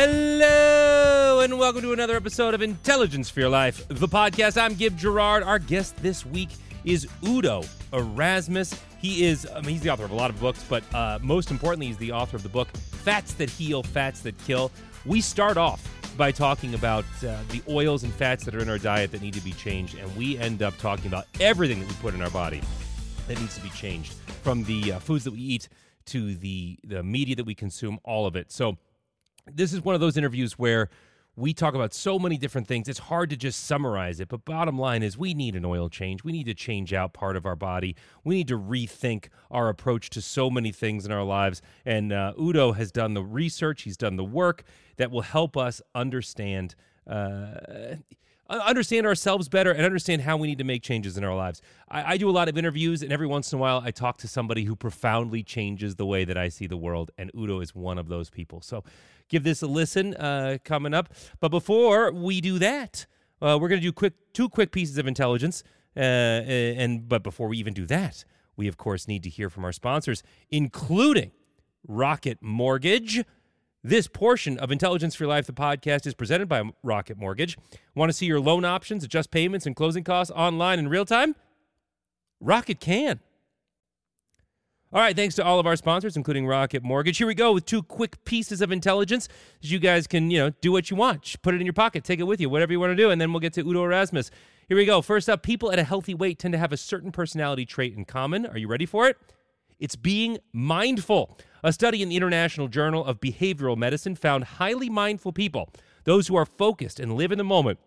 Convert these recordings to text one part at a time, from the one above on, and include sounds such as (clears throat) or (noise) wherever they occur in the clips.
Hello, and welcome to another episode of Intelligence for Your Life, the podcast. I'm Gib Gerard. Our guest this week is Udo Erasmus. He is, I mean, he's the author of a lot of books, but uh, most importantly, he's the author of the book Fats That Heal, Fats That Kill. We start off by talking about uh, the oils and fats that are in our diet that need to be changed, and we end up talking about everything that we put in our body that needs to be changed from the uh, foods that we eat to the, the media that we consume, all of it. So, this is one of those interviews where we talk about so many different things. It's hard to just summarize it, but bottom line is we need an oil change. We need to change out part of our body. We need to rethink our approach to so many things in our lives. And uh, Udo has done the research, he's done the work that will help us understand. Uh, understand ourselves better and understand how we need to make changes in our lives. I, I, do a lot of interviews, and every once in a while, I talk to somebody who profoundly changes the way that I see the world, and Udo is one of those people. So give this a listen uh, coming up. But before we do that, uh, we're going to do quick two quick pieces of intelligence. Uh, and but before we even do that, we of course need to hear from our sponsors, including Rocket Mortgage. This portion of Intelligence for Life, the podcast, is presented by Rocket Mortgage. Want to see your loan options, adjust payments, and closing costs online in real time? Rocket can. All right, thanks to all of our sponsors, including Rocket Mortgage. Here we go with two quick pieces of intelligence. You guys can, you know, do what you want. Put it in your pocket, take it with you, whatever you want to do, and then we'll get to Udo Erasmus. Here we go. First up, people at a healthy weight tend to have a certain personality trait in common. Are you ready for it? It's being mindful. A study in the International Journal of Behavioral Medicine found highly mindful people, those who are focused and live in the moment,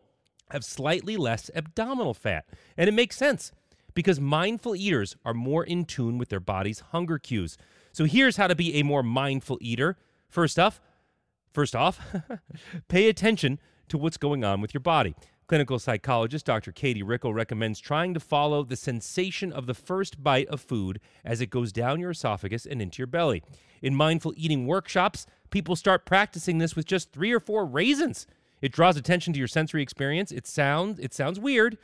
have slightly less abdominal fat. And it makes sense because mindful eaters are more in tune with their body's hunger cues. So here's how to be a more mindful eater. First off, first off, (laughs) pay attention to what's going on with your body. Clinical psychologist Dr. Katie Rickel recommends trying to follow the sensation of the first bite of food as it goes down your esophagus and into your belly. In mindful eating workshops, people start practicing this with just 3 or 4 raisins. It draws attention to your sensory experience. It sounds it sounds weird,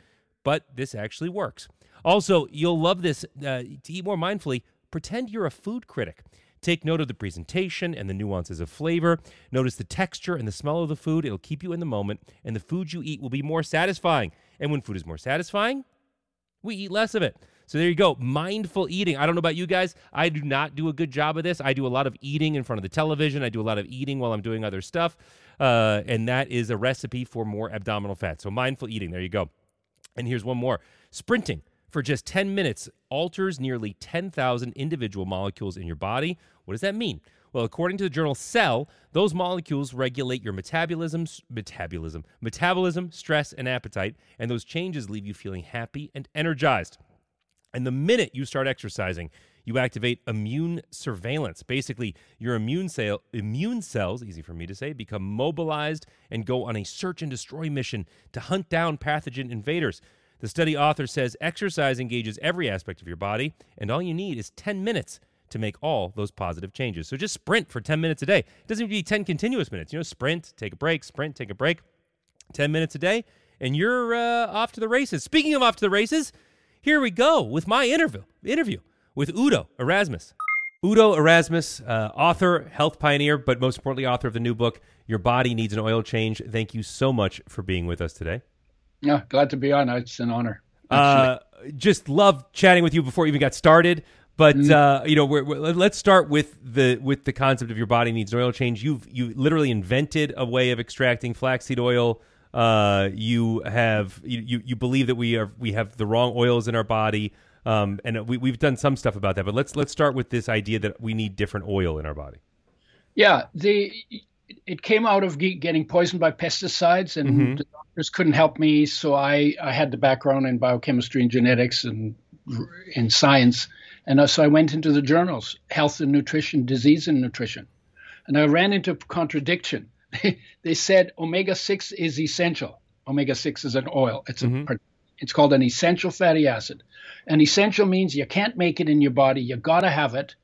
but this actually works. Also, you'll love this uh, to eat more mindfully. Pretend you're a food critic. Take note of the presentation and the nuances of flavor. Notice the texture and the smell of the food. It'll keep you in the moment, and the food you eat will be more satisfying. And when food is more satisfying, we eat less of it. So there you go. Mindful eating. I don't know about you guys. I do not do a good job of this. I do a lot of eating in front of the television. I do a lot of eating while I'm doing other stuff. Uh, and that is a recipe for more abdominal fat. So mindful eating. There you go. And here's one more sprinting for just 10 minutes alters nearly 10,000 individual molecules in your body. What does that mean? Well, according to the journal Cell, those molecules regulate your metabolism, metabolism, metabolism, stress, and appetite, and those changes leave you feeling happy and energized. And the minute you start exercising, you activate immune surveillance. Basically, your immune cell, immune cells, easy for me to say, become mobilized and go on a search and destroy mission to hunt down pathogen invaders. The study author says exercise engages every aspect of your body, and all you need is 10 minutes to make all those positive changes. So just sprint for 10 minutes a day. It doesn't need to be 10 continuous minutes. You know, sprint, take a break, sprint, take a break, 10 minutes a day, and you're uh, off to the races. Speaking of off to the races, here we go with my interview interview with Udo Erasmus. Udo Erasmus, uh, author, health pioneer, but most importantly, author of the new book, Your Body Needs an Oil Change. Thank you so much for being with us today. Yeah, glad to be on. It's an honor. Uh, just love chatting with you before we even got started. But mm uh, you know, we're, we're, let's start with the with the concept of your body needs an oil change. You've you literally invented a way of extracting flaxseed oil. Uh, you have you, you believe that we are we have the wrong oils in our body, um, and we, we've done some stuff about that. But let's let's start with this idea that we need different oil in our body. Yeah, the it came out of getting poisoned by pesticides, and mm-hmm. the doctors couldn't help me. So I, I had the background in biochemistry and genetics and in science, and so I went into the journals, health and nutrition, disease and nutrition, and I ran into contradiction. (laughs) they said omega six is essential. Omega six is an oil. It's mm-hmm. a it's called an essential fatty acid. And essential means you can't make it in your body. You got to have it,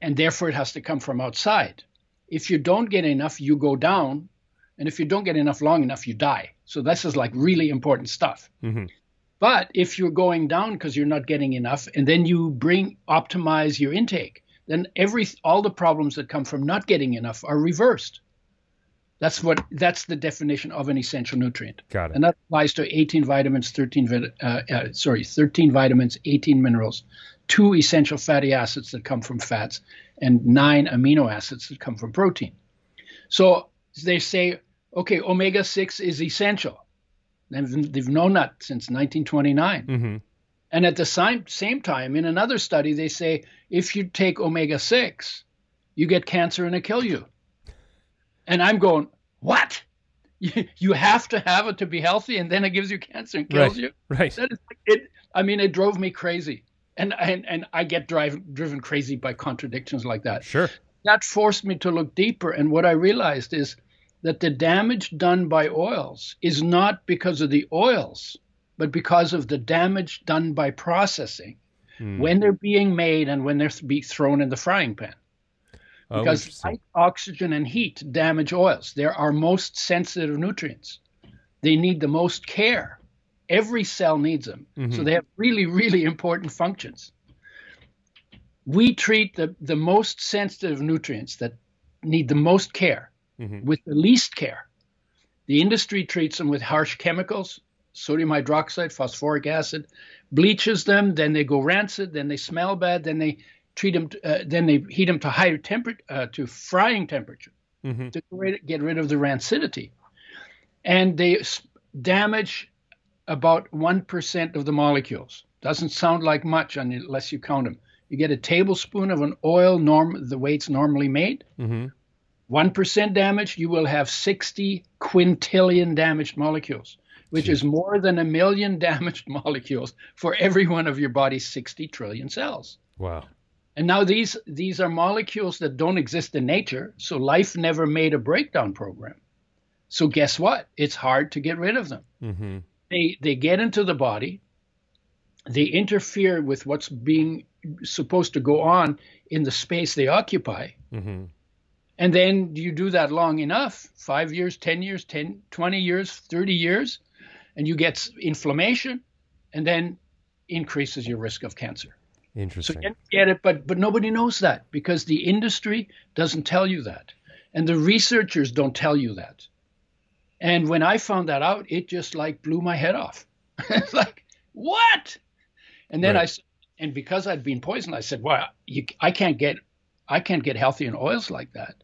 and therefore it has to come from outside. If you don't get enough, you go down. And if you don't get enough long enough, you die. So this is like really important stuff. Mm-hmm. But if you're going down because you're not getting enough, and then you bring optimize your intake, then every all the problems that come from not getting enough are reversed. That's what that's the definition of an essential nutrient. Got it. And that applies to 18 vitamins, 13 uh, uh, sorry, 13 vitamins, 18 minerals, two essential fatty acids that come from fats, and nine amino acids that come from protein. So they say, okay, omega 6 is essential. They've, they've known that since 1929. Mm-hmm. And at the same, same time, in another study, they say if you take omega 6, you get cancer and it kill you. And I'm going, what? (laughs) You, you have to have it to be healthy, and then it gives you cancer and kills Right. you. Right. That is it. I mean, it drove me crazy, and and and I get drive, driven crazy by contradictions like that. Sure. That forced me to look deeper, and what I realized is that the damage done by oils is not because of the oils, but because of the damage done by processing Hmm. when they're being made and when they're be thrown in the frying pan Oh, because light, oxygen, and heat damage oils. They're our most sensitive nutrients. They need the most care. Every cell needs them. So they have really, really important functions. We treat the, the most sensitive nutrients that need the most care Mhm. with the least care. The industry treats them with harsh chemicals, sodium hydroxide, phosphoric acid, bleaches them, then they go rancid, then they smell bad, then they treat them, uh, then they heat them to higher temperature, uh, to frying temperature Mhm. to get rid- of the rancidity. And they damage about 1% of the molecules. Doesn't sound like much unless you count them. You get a tablespoon of an oil, norm, the way it's normally made. Mhm. 1% damage, you will have 60 quintillion damaged molecules, which is more than a million (laughs) damaged molecules for every one of your body's 60 trillion cells. Wow. And now these these are molecules that don't exist in nature, so life never made a breakdown program. So guess what? It's hard to get rid of them. Mm-hmm. They they get into the body, they interfere with what's being supposed to go on in the space they occupy. Mm-hmm. And then you do that long enough, 5 years, 10 years, 10 20 years, 30 years, and you get inflammation and then increases your risk of cancer. So Interesting. you get it, but but nobody knows that because the industry doesn't tell you that, and the researchers don't tell you that. And when I found that out, it just like blew my head off. it's (laughs) like what? And then Right. I and because I'd been poisoned, I said, "Well, you, I can't get I can't get healthy in oils like that.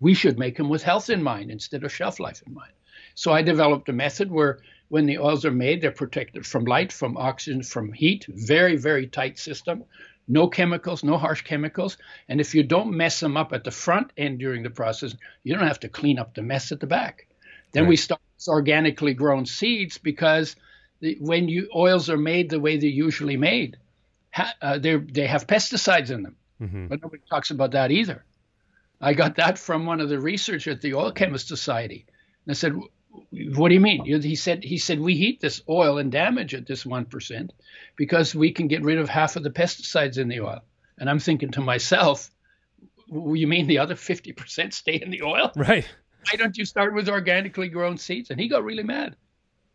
We should make them with health in mind instead of shelf life in mind." So I developed a method where when the oils are made, they're protected from light, from oxygen, from heat. Very, very tight system. No chemicals, no harsh chemicals. And if you don't mess them up at the front end during the process, you don't have to clean up the mess at the back. Then we start with organically grown seeds because the, when you oils are made the way they're usually made, ha, uh, they they have pesticides in them. Mm-hmm. But nobody talks about that either. I got that from one of the researchers at the Oil Chemist Society. And I said, "What do you mean?" He said, "He said we heat this oil and damage it this one percent because we can get rid of half of the pesticides in the oil." And I'm thinking to myself, "You mean the other fifty percent stay in the oil? Right. Why don't you start with organically grown seeds?" And he got really mad.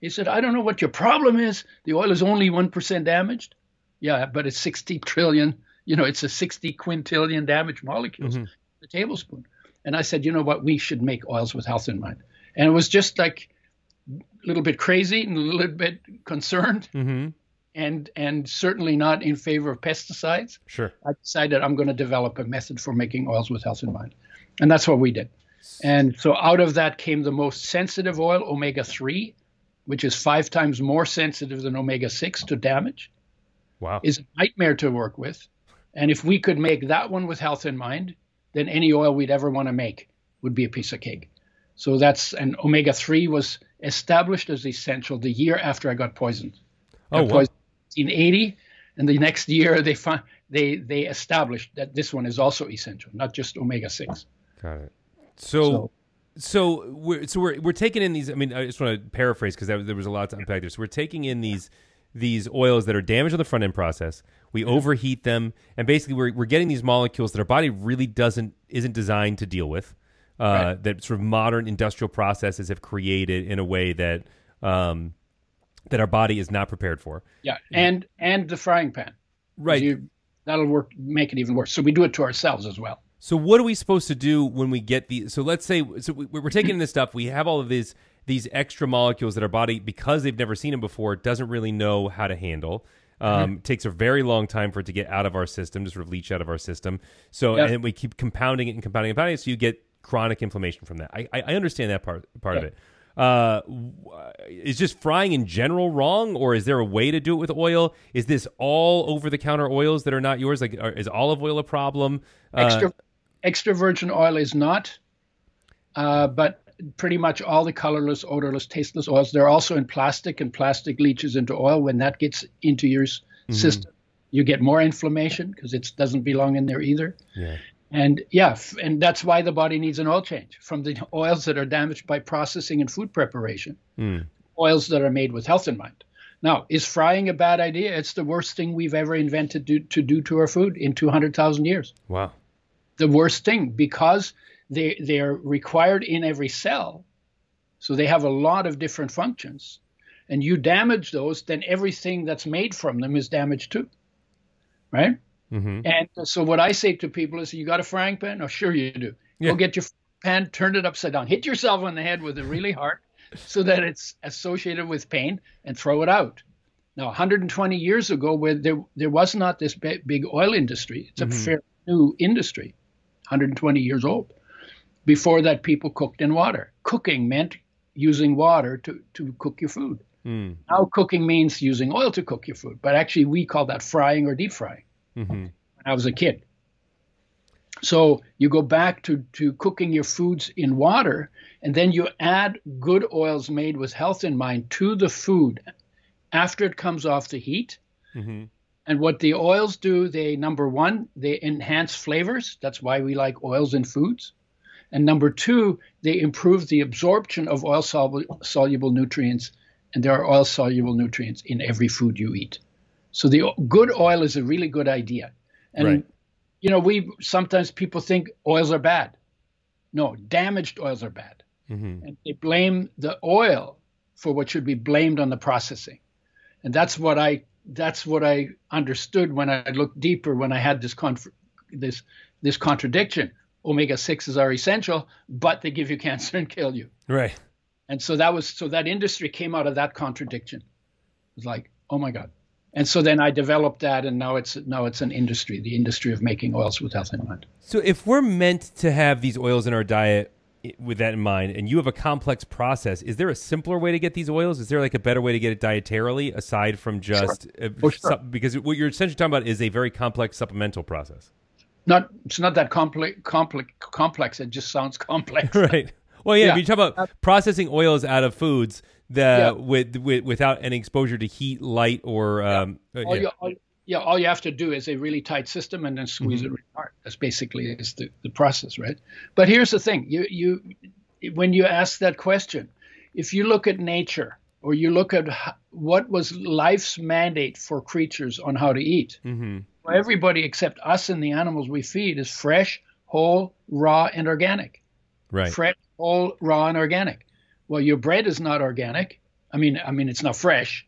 He said, "I don't know what your problem is. The oil is only one percent damaged." Yeah, but it's 60 trillion. You know, it's a 60 quintillion damaged molecules Mhm. a tablespoon. And I said, you know what? We should make oils with health in mind. And it was just like a little bit crazy and a little bit concerned, Mm-hmm. and and certainly not in favor of pesticides. Sure. I decided I'm going to develop a method for making oils with health in mind, and that's what we did. And so out of that came the most sensitive oil, omega three, which is five times more sensitive than omega six to damage Wow. is a nightmare to work with. And if we could make that one with health in mind, then any oil we'd ever want to make would be a piece of cake. So that's and omega three was established as essential the year after I got poisoned. oh, got wow. poisoned in 1980, and the next year they find they they established that this one is also essential, not just omega six. Got it. So, so, we're so we're we're taking in these. I mean, I just want to paraphrase because there was a lot to unpack there. So we're taking in these these oils that are damaged on the front end process. We overheat them, and basically we're we're getting these molecules that our body really doesn't isn't designed to deal with. Uh, Right. That sort of modern industrial processes have created in a way that um, that our body is not prepared for. Yeah, and and the frying pan. Right. You, that'll work, make it even worse. So we do it to ourselves as well. So what are we supposed to do when we get the? So let's say so we, we're taking this stuff. We have all of these these extra molecules that our body, because they've never seen them before, doesn't really know how to handle. Um, Mm-hmm. Takes a very long time for it to get out of our system, to sort of leach out of our system. So Yeah. and we keep compounding it and compounding and compounding it, so you get chronic inflammation from that. I, I, I understand that part part of Yeah. it. Uh, is just frying in general wrong, or is there a way to do it with oil? Is this all over the counter oils that are not yours? Like, are, is olive oil a problem? Uh, Extra extra virgin oil is not, uh, but pretty much all the colorless, odorless, tasteless oils. They're also in plastic, and plastic leaches into oil. When that gets into your s- system, you get more inflammation because it doesn't belong in there either. yeah. And yeah, f- and that's why the body needs an oil change from the (laughs) oils that are damaged by processing and food preparation, Mm. oils that are made with health in mind. Now, is frying a bad idea? It's the worst thing we've ever invented to, to do to our food in 200,000 years. Wow. The worst thing because they they are required in every cell, so they have a lot of different functions. And you damage those, then everything that's made from them is damaged too, right? hmm And so what I say to people is, you got a frying pan? Oh, sure you do. Yeah. Go get your pan, turn it upside down, hit yourself on the head with it really hard, (laughs) so that it's associated with pain, and throw it out. Now, 120 years ago, where there there was not this big oil industry, it's a fairly new industry, 120 years old. Before that, people cooked in water. Cooking meant using water to, to cook your food. Mm. Now, cooking means using oil to cook your food, but actually, we call that frying or deep frying hmm when I was a kid. So you go back to, to cooking your foods in water, and then you add good oils made with health in mind to the food after it comes off the heat. hmm And what the oils do, they number one, they enhance flavors. That's why we like oils in foods. And number two, they improve the absorption of oil soluble, soluble nutrients. And there are oil soluble nutrients in every food you eat. So the good oil is a really good idea. And Right. you know, we sometimes people think oils are bad. No, damaged oils are bad. hmm And they blame the oil for what should be blamed on the processing. And that's what I that's what I understood when I looked deeper when I had this conf- this this contradiction. Omega sixes are essential, but they give you (laughs) cancer and kill you. Right. And so that was so that industry came out of that contradiction. It was like, oh my God. And so then I developed that, and now it's now it's an industry, the industry of making oils with health in mind. So if we're meant to have these oils in our diet with that in mind, and you have a complex process, is there a simpler way to get these oils? Is there like a better way to get it dietarily aside from just uh, Oh, sure. sup- because what you're essentially talking about is a very complex supplemental process, Not it's not that complex complex complex. It just sounds complex. (laughs) right? Well, yeah, Yeah. you talk about processing oils out of foods that Yeah. with, with without any exposure to heat, light, or um, uh, all yeah. you, all, yeah, all you have to do is a really tight system and then squeeze it really hard. That's basically is the, the process, right? But here's the thing: you you when you ask that question, if you look at nature or you look at what was life's mandate for creatures on how to eat, hmm well, everybody except us and the animals we feed is fresh, whole, raw, and organic. right, Fresh, whole, raw, and organic. Well, your bread is not organic. I mean, I mean, it's not fresh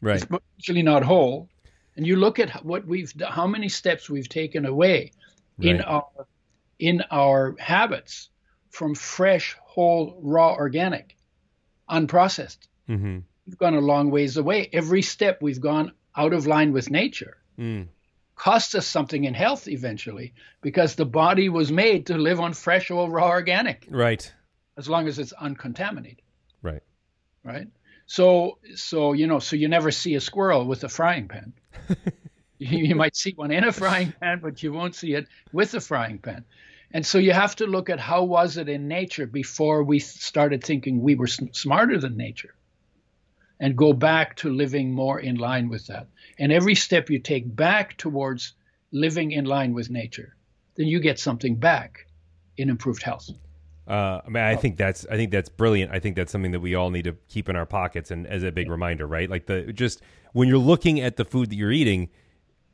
right, it's usually not whole. And you look at what we've, how many steps we've taken away in our in our habits from fresh, whole, raw, organic, unprocessed. hmm We've gone a long ways away. Every step we've gone out of line with nature mm. cost us something in health eventually because the body was made to live on fresh, whole, raw, organic right, as long as it's uncontaminated. right. right? So, so you know, so you never see a squirrel with a frying pan. You, might see one in a frying pan, but you won't see it with a frying pan. And so you have to look at how was it in nature before we started thinking we were smarter than nature, and go back to living more in line with that. And every step you take back towards living in line with nature, then you get something back in improved health. Uh, I mean, I think that's I think that's brilliant. I think that's something that we all need to keep in our pockets and as a big reminder, right? Like the just when you're looking at the food that you're eating,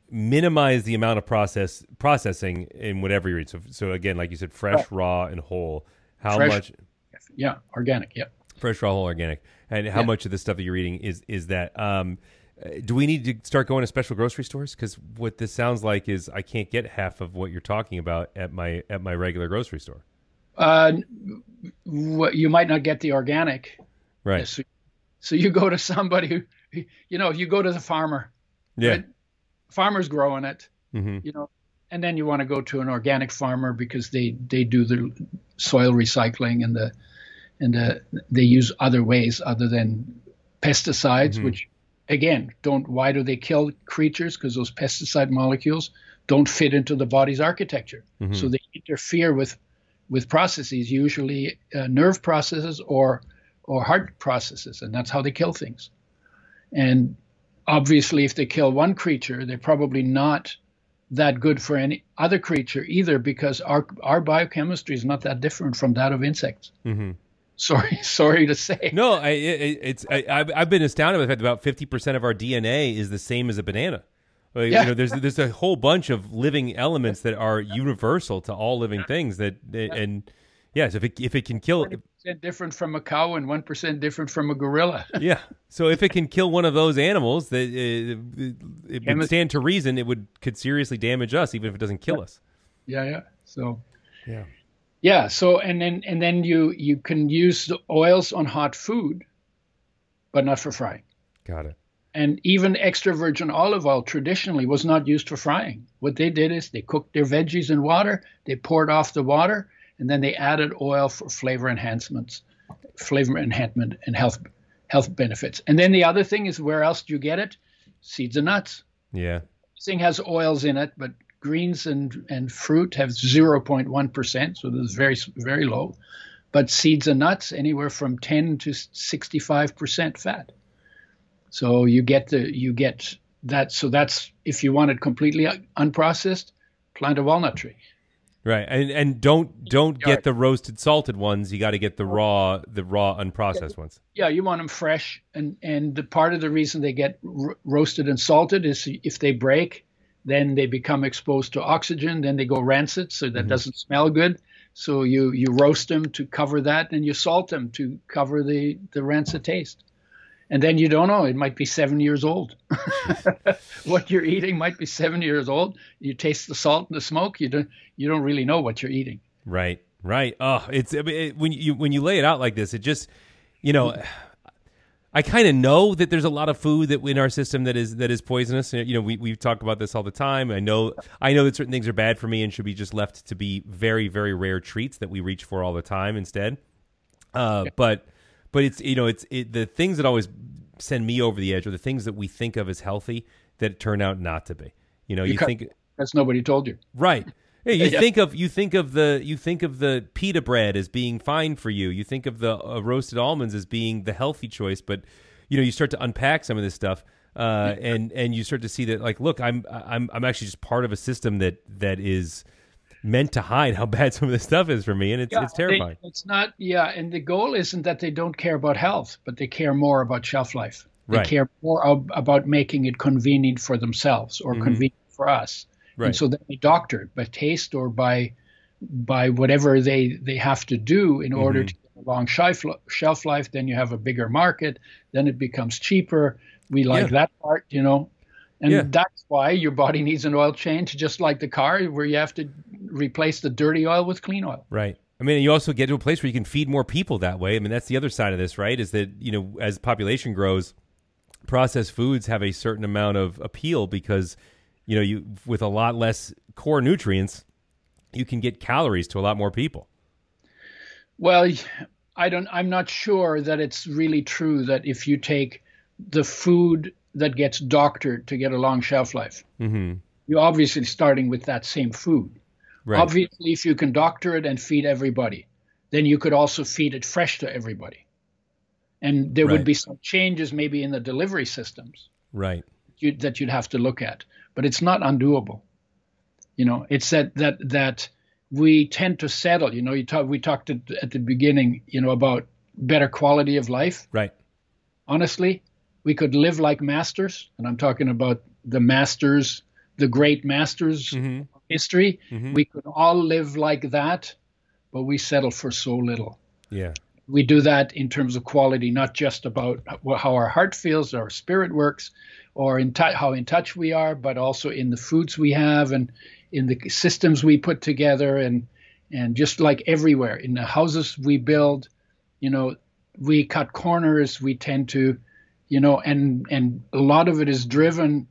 minimize the amount of process processing in whatever you're eating. So, so again, like you said, fresh, raw, and whole. How Fresh. much Yeah, organic. Yeah. fresh, raw, whole, organic, and how Yeah. much of the stuff that you're eating is is that? Um, do we need to start going to special grocery stores? Because what this sounds like is I can't get half of what you're talking about at my at my regular grocery store. Uh, you might not get the organic. Right. So, so you go to somebody who, you know, you go to the farmer. Yeah. Right? Farmer's growing it. hmm you know and then you want to go to an organic farmer because they they do the soil recycling and the and the, they use other ways other than pesticides Mhm. which again don't why do they kill creatures because those pesticide molecules don't fit into the body's architecture Mhm. so they interfere with with processes usually uh, nerve processes or or heart processes and that's how they kill things. And obviously if they kill one creature they're probably not that good for any other creature either because our our biochemistry is not that different from that of insects. Hmm sorry (laughs) sorry to say. No, I, it, it's I, I've, I've been astounded by the fact that about fifty percent of our DNA is the same as a banana. Like, Yeah. You know, there's there's a whole bunch of living elements that are universal to all living things. That and yes, if it if it can kill, different from a cow and 1% different from a gorilla (laughs) yeah. So if it can kill one of those animals, that uh, it, it would stand to reason it would could seriously damage us, even if it doesn't kill us. yeah yeah so Yeah. yeah so and then and then you you can use the oils on hot food but not for frying Got it. And even extra virgin olive oil traditionally was not used for frying. What they did is they cooked their veggies in water, they poured off the water, and then they added oil for flavor enhancements, flavor enhancement and health health benefits. And then the other thing is where else do you get it? Seeds and nuts. Yeah. This thing has oils in it, but greens and, and fruit have 0.1%, so this is very very low. But seeds and nuts anywhere from 10 to 65% fat. So you get the you get that. So that's if you want it completely unprocessed, plant a walnut tree. Right. And and don't don't get the roasted salted ones. You got to get the raw the raw unprocessed ones. Yeah, you want them fresh, and and the part of the reason they get ro- roasted and salted is if they break, then they become exposed to oxygen, then they go rancid, so that mm-hmm. doesn't smell good. So you you roast them to cover that, and you salt them to cover the the rancid taste. And then you don't know; it might be seven years old. (laughs) what you're eating might be seven years old. You taste the salt and the smoke. You don't you don't really know what you're eating. Right, right. Oh, it's I mean, it, when you when you lay it out like this, it just you know, I kind of know that there's a lot of food that in our system that is that is poisonous. You know, we we talk about this all the time. I know I know that certain things are bad for me and should be just left to be very very rare treats that we reach for all the time instead. Uh, but but it's you know it's it, the things that always send me over the edge are the things that we think of as healthy that turn out not to be. You know, you, cut- think That's nobody told you. Right. (laughs) Yeah, you Yeah. think of you think of the you think of the pita bread as being fine for you. You think of the uh, roasted almonds as being the healthy choice, but you know you start to unpack some of this stuff, uh, and and you start to see that like, look, I'm I'm I'm actually just part of a system that that is meant to hide how bad some of this stuff is for me, and it's it's they- terrifying. it's not, yeah. And the goal isn't that they don't care about health, but they care more about shelf life. They Right. care more ab- about making it convenient for themselves or convenient for us. Mm-hmm. Right. And so they doctor it by taste or by by whatever they they have to do in order Mm-hmm. to get a long shelf shelf life. Then you have a bigger market. Then it becomes cheaper. We like Yeah. that part, you know. And Yeah. that's why your body needs an oil change, just like the car, where you have to replace the dirty oil with clean oil. Right. I mean, you also get to a place where you can feed more people that way. I mean, that's the other side of this, right? Is that you know, as population grows, processed foods have a certain amount of appeal because you know, you with a lot less core nutrients, you can get calories to a lot more people. Well, I don't. I'm not sure that it's really true that if you take the food that gets doctored to get a long shelf life, Mm-hmm. you're obviously starting with that same food. Right. Obviously, if you can doctor it and feed everybody, then you could also feed it fresh to everybody. And there Right. would be some changes maybe in the delivery systems right. You'd, that you'd have to look at, but it's not undoable. You know, it's that that that we tend to settle. You know, you talk, we talked at, at the beginning, you know, about better quality of life. Right. Honestly, we could live like masters, and I'm talking about the masters, the great masters Mm-hmm. of history. Mhm. We could all live like that, but we settle for so little. Yeah. We do that in terms of quality, not just about how our heart feels, our spirit works. or in t- how in touch we are, but also in the foods we have and in the systems we put together, and and just like everywhere in the houses we build, you know, we cut corners. We tend to, you know, and and a lot of it is driven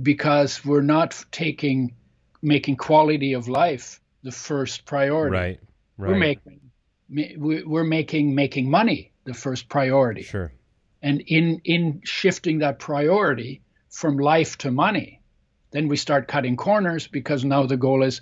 because we're not taking making quality of life the first priority. Right. Right. We're making we're making making money the first priority. Sure. And in in shifting that priority from life to money, then we start cutting corners because now the goal is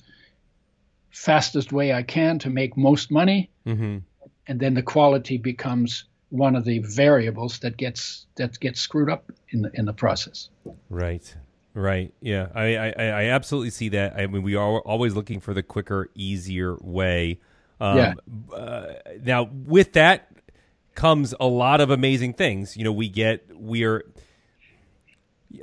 fastest way I can to make most money, mm-hmm. and then the quality becomes one of the variables that gets that gets screwed up in the in the process. Right. Right. Yeah. I, I, I absolutely see that. I mean, we are always looking for the quicker, easier way. Um, yeah. Uh, now, with that comes a lot of amazing things. You know, we get we're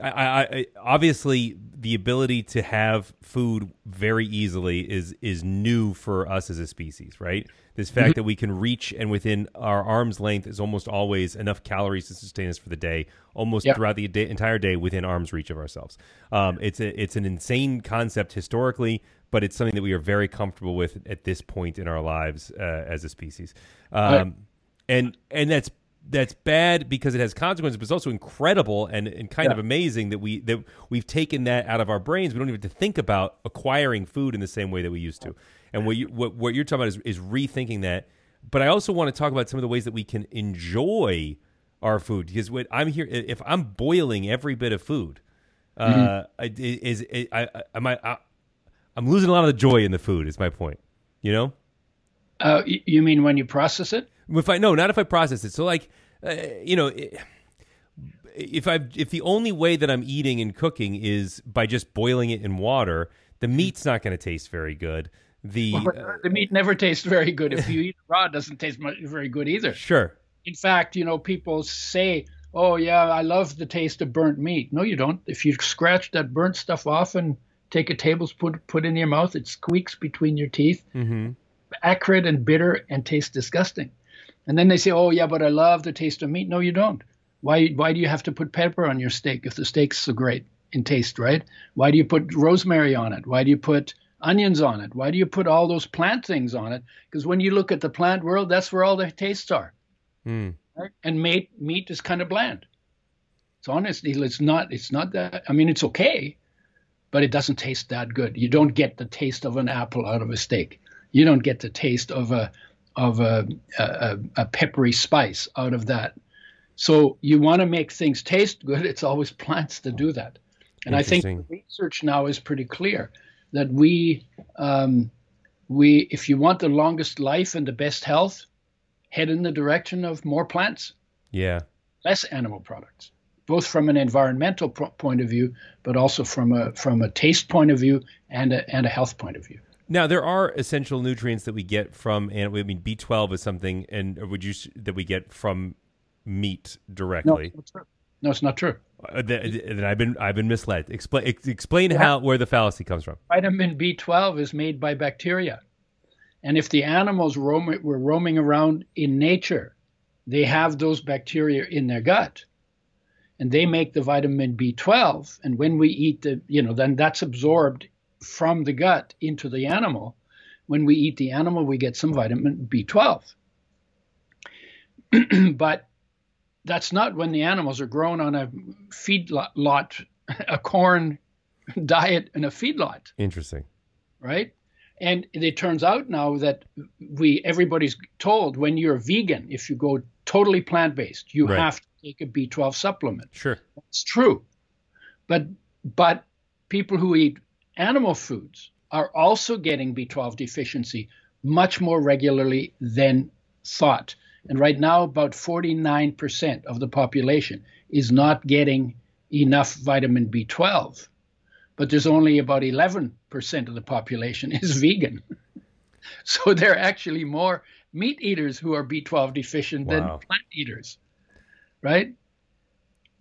I, I, I, obviously the ability to have food very easily is is new for us as a species, right? This fact mm-hmm. that we can reach and within our arm's length is almost always enough calories to sustain us for the day, almost yep. throughout the day, entire day within arm's reach of ourselves. Um, it's a, it's an insane concept historically, but it's something that we are very comfortable with at this point in our lives uh, as a species. Um, right. And and that's that's bad because it has consequences, but it's also incredible and, and kind yeah. of amazing that we that we've taken that out of our brains. We don't even have to think about acquiring food in the same way that we used to. And what you what, what you're talking about is, is rethinking that. But I also want to talk about some of the ways that we can enjoy our food because what I'm here if I'm boiling every bit of food, uh, mm-hmm. is, is I, I, am I, I I'm losing a lot of the joy in the food. Is my point, you know? Uh, you mean when you process it? If I no, not if I process it. So like, uh, you know, if I if the only way that I'm eating and cooking is by just boiling it in water, the meat's not going to taste very good. The well, uh, the meat never tastes very good if you eat raw. It doesn't taste much, very good either. Sure. In fact, you know, people say, "Oh yeah, I love the taste of burnt meat." No, you don't. If you scratch that burnt stuff off and take a tablespoon, put put in your mouth, it squeaks between your teeth. Mm-hmm. Acrid and bitter and tastes disgusting. And then they say, "Oh yeah, but I love the taste of meat." No, you don't. Why why do you have to put pepper on your steak if the steak's so great in taste, right? Why do you put rosemary on it? Why do you put onions on it? Why do you put all those plant things on it? Because when you look at the plant world, that's where all the tastes are. Mm. Right? And meat meat is kind of bland. So honestly, it's not it's not that. I mean, it's okay, but it doesn't taste that good. You don't get the taste of an apple out of a steak. You don't get the taste of a of a, a, a peppery spice out of that. So you want to make things taste good. It's always (laughs) plants to do that. And I think research now is pretty clear that we um, we if you want the longest life and the best health, head in the direction of more plants. Yeah. Less animal products, both from an environmental pro- point of view, but also from a from a taste point of view and a, and a health point of view. Now there are essential nutrients that we get from, and I mean B twelve is something, and would you that we get from meat directly? No, no it's not true. Uh, then I've been I've been misled. Explain explain yeah. how where the fallacy comes from. Vitamin B twelve is made by bacteria, and if the animals roam, were roaming around in nature, they have those bacteria in their gut, and they make the vitamin B twelve. And when we eat the, you know, then that's absorbed from the gut into the animal. When we eat the animal, we get some vitamin B12. (clears throat) but that's not when the animals are grown on a feed lot, (laughs) a corn diet in a feedlot. Interesting. Right? And it turns out now that we everybody's told when you're vegan, if you go totally plant based, you right. have to take a B12 supplement. Sure. That's true. But but people who eat animal foods are also getting B12 deficiency much more regularly than thought. And right now, about 49% of the population is not getting enough vitamin B12. But there's only about 11% of the population is (laughs) vegan. (laughs) so there are actually more meat eaters who are B12 deficient wow. than plant eaters. Right?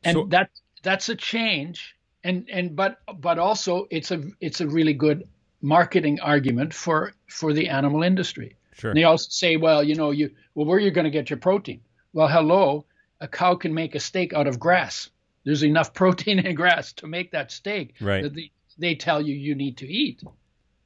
And so, that that's a change and and but but also it's a it's a really good marketing argument for for the animal industry. Sure. And they also say, well, you know, you well, where are you going to get your protein? Well, hello, a cow can make a steak out of grass. there's enough (laughs) protein in grass to make that steak Right. that they, they tell you you need to eat.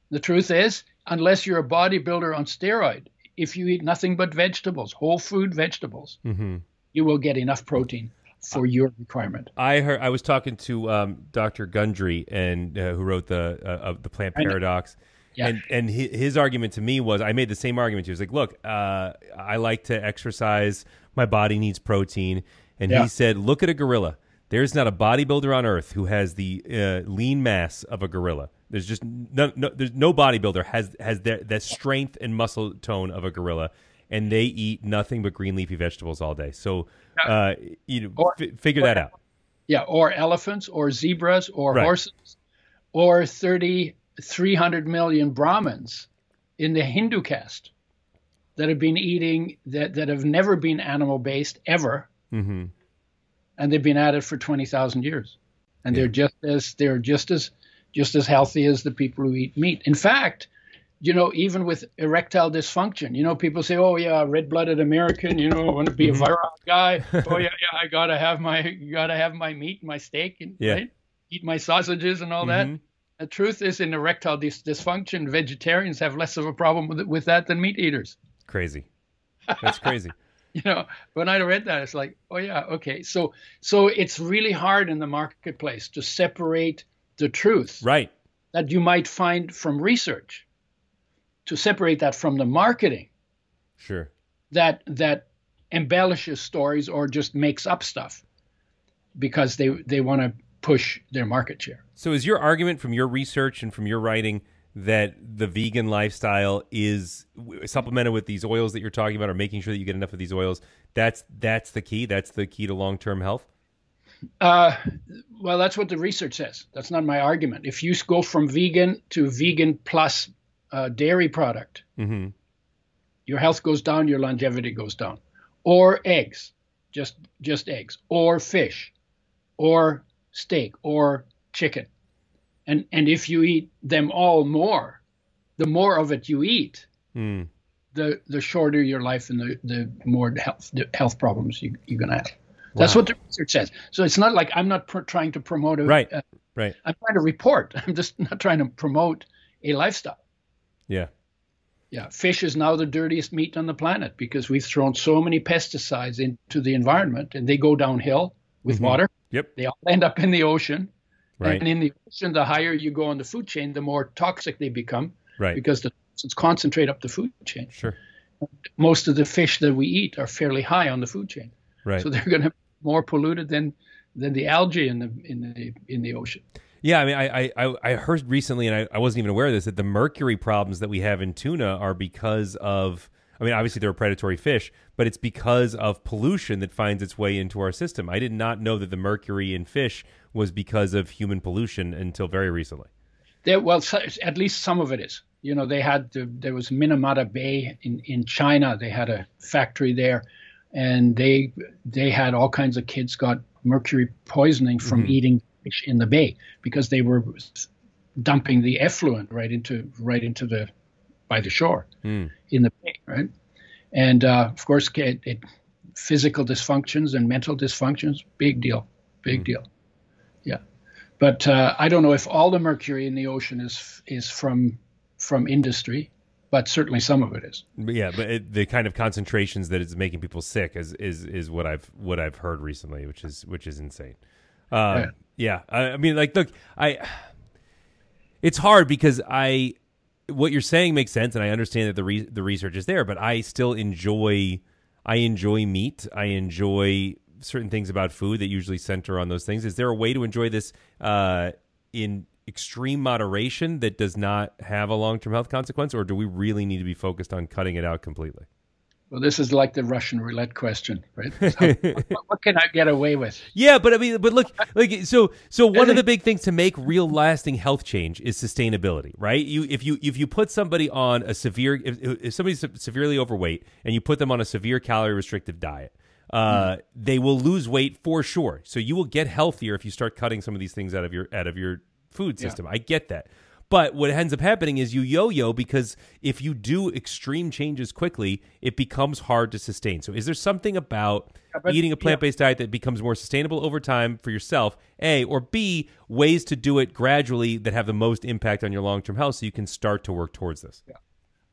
The truth is, unless you're a bodybuilder on steroid, if you eat nothing but vegetables, whole food vegetables, Mm-hmm. you will get enough protein for your requirement. I heard I was talking to um, Dr. Gundry and uh, who wrote the uh, of the Plant. Paradox. Yeah. And and hi- his argument to me was I made the same argument. He was like, "Look, uh, I like to exercise. My body needs protein." And Yeah. he said, "Look at a gorilla. There's not a bodybuilder on earth who has the uh, lean mass of a gorilla. There's just no, no there's no bodybuilder has has that that strength and muscle tone of a gorilla." And they eat nothing but green leafy vegetables all day. So, uh, you know, Or- fi- figure that out. Yeah, or elephants, or zebras, or Right. horses, or 30, 300 million Brahmins in the Hindu caste that have been eating, that, that have never been animal based ever, Mm-hmm. and they've been at it for 20,000 years. And they're just as, they're just as, just as healthy as the people who eat meat. In fact, you know, even with erectile dysfunction, you know, people say, "Oh yeah, red-blooded American, you know, I want to be a virile guy. (laughs) oh yeah, yeah, I gotta have my, gotta have my meat, my steak, and Yeah. right? eat my sausages and all that." The truth is, in erectile dys- dysfunction, vegetarians have less of a problem with with that than meat eaters. Crazy. That's crazy. (laughs) You know, when I read that, it's like, oh yeah, okay. So, so it's really hard in the marketplace to separate the truth right. that you might find from research, to separate that from the marketing Sure. that that embellishes stories or just makes up stuff because they they want to push their market share. So is your argument from your research and from your writing that the vegan lifestyle is supplemented with these oils that you're talking about or making sure that you get enough of these oils that's that's the key that's the key to long-term health Uh, well, that's what the research says. That's not my argument. If you go from vegan to vegan plus uh, dairy product, mm-hmm. your health goes down, your longevity goes down. Or eggs, just just eggs, or fish, or steak, or chicken. And and if you eat them all more, the more of it you eat, mm. the the shorter your life and the, the more health the health problems you, you're gonna have. That's what the research says. So it's not like I'm not pr- trying to promote a Right. uh, right I'm trying to report. (laughs) I'm just not trying to promote a lifestyle. yeah Yeah, fish is now the dirtiest meat on the planet because we've thrown so many pesticides into the environment and they go downhill with Mhm. water. Yep. They all end up in the ocean. right And in the ocean, the higher you go on the food chain, the more toxic they become right because the toxins concentrate up the food chain. sure Most of the fish that we eat are fairly high on the food chain. right So they're going to be more polluted than than the algae in the in the in the ocean. Yeah, I mean, I I, I heard recently, and I, I wasn't even aware of this, that the mercury problems that we have in tuna are because of. I mean, obviously they're a predatory fish, but it's because of pollution that finds its way into our system. I did not know that the mercury in fish was because of human pollution until very recently. There, well, at least some of it is. You know, they had the, there was Minamata Bay in in China. They had a factory there, and they they had all kinds of kids got mercury poisoning from Mhm. eating fish in the bay because they were dumping the effluent right into right into the by the shore Mm. in the bay, right? And uh, of course, it, it, physical dysfunctions and mental dysfunctions, big deal, big deal. Yeah, but uh, I don't know if all the mercury in the ocean is is from from industry, but certainly some of it is. But yeah, but it, the kind of concentrations that it's making people sick is is is what I've what I've heard recently, which is which is insane. Uh, yeah, I, I mean, like, look, I. It's hard because I, what you're saying makes sense, and I understand that the re- the research is there, but I still enjoy, I enjoy meat. I enjoy certain things about food that usually center on those things. Is there a way to enjoy this uh, in extreme moderation that does not have a long term health consequence, or do we really need to be focused on cutting it out completely? Well, this is like the Russian roulette question, right? (laughs) How- what, what can I get away with? Yeah, but I mean, but look, like so, so one of the big things to make real lasting health change is sustainability, right? You if you if you put somebody on a severe if, if somebody's severely overweight and you put them on a severe calorie restrictive diet, uh, they will lose weight for sure. So you will get healthier if you start cutting some of these things out of your out of your food system. I get that. But what ends up happening is you yo-yo because if you do extreme changes quickly, it becomes hard to sustain. So is there something about but- eating a plant-based diet that becomes more sustainable over time for yourself? A or B ways to do it gradually that have the most impact on your long-term health so you can start to work towards this.